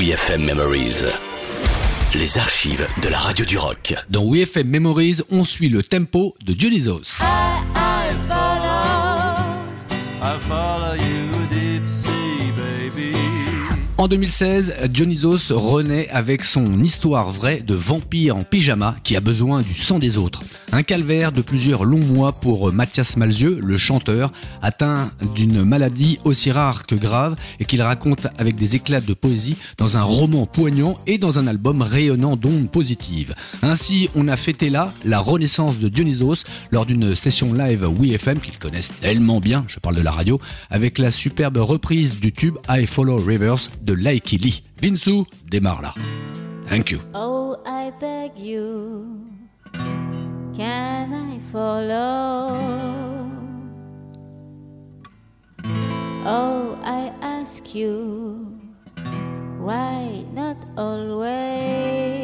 WeFM Memories. Les archives de la radio du rock. Dans WeFM Memories, on suit le tempo de Dionysos. En 2016, Dionysos renaît avec son histoire vraie de vampire en pyjama qui a besoin du sang des autres. Un calvaire de plusieurs longs mois pour Mathias Malzieux, le chanteur, atteint d'une maladie aussi rare que grave et qu'il raconte avec des éclats de poésie dans un roman poignant et dans un album rayonnant d'ondes positives. Ainsi, on a fêté là la renaissance de Dionysos lors d'une session live WeFM qu'ils connaissent tellement bien, je parle de la radio, avec la superbe reprise du tube I Follow Rivers de Laiki Lee. Binsu démarre là. Thank you. Oh, I beg you, can I follow? Oh, I ask you, why not always?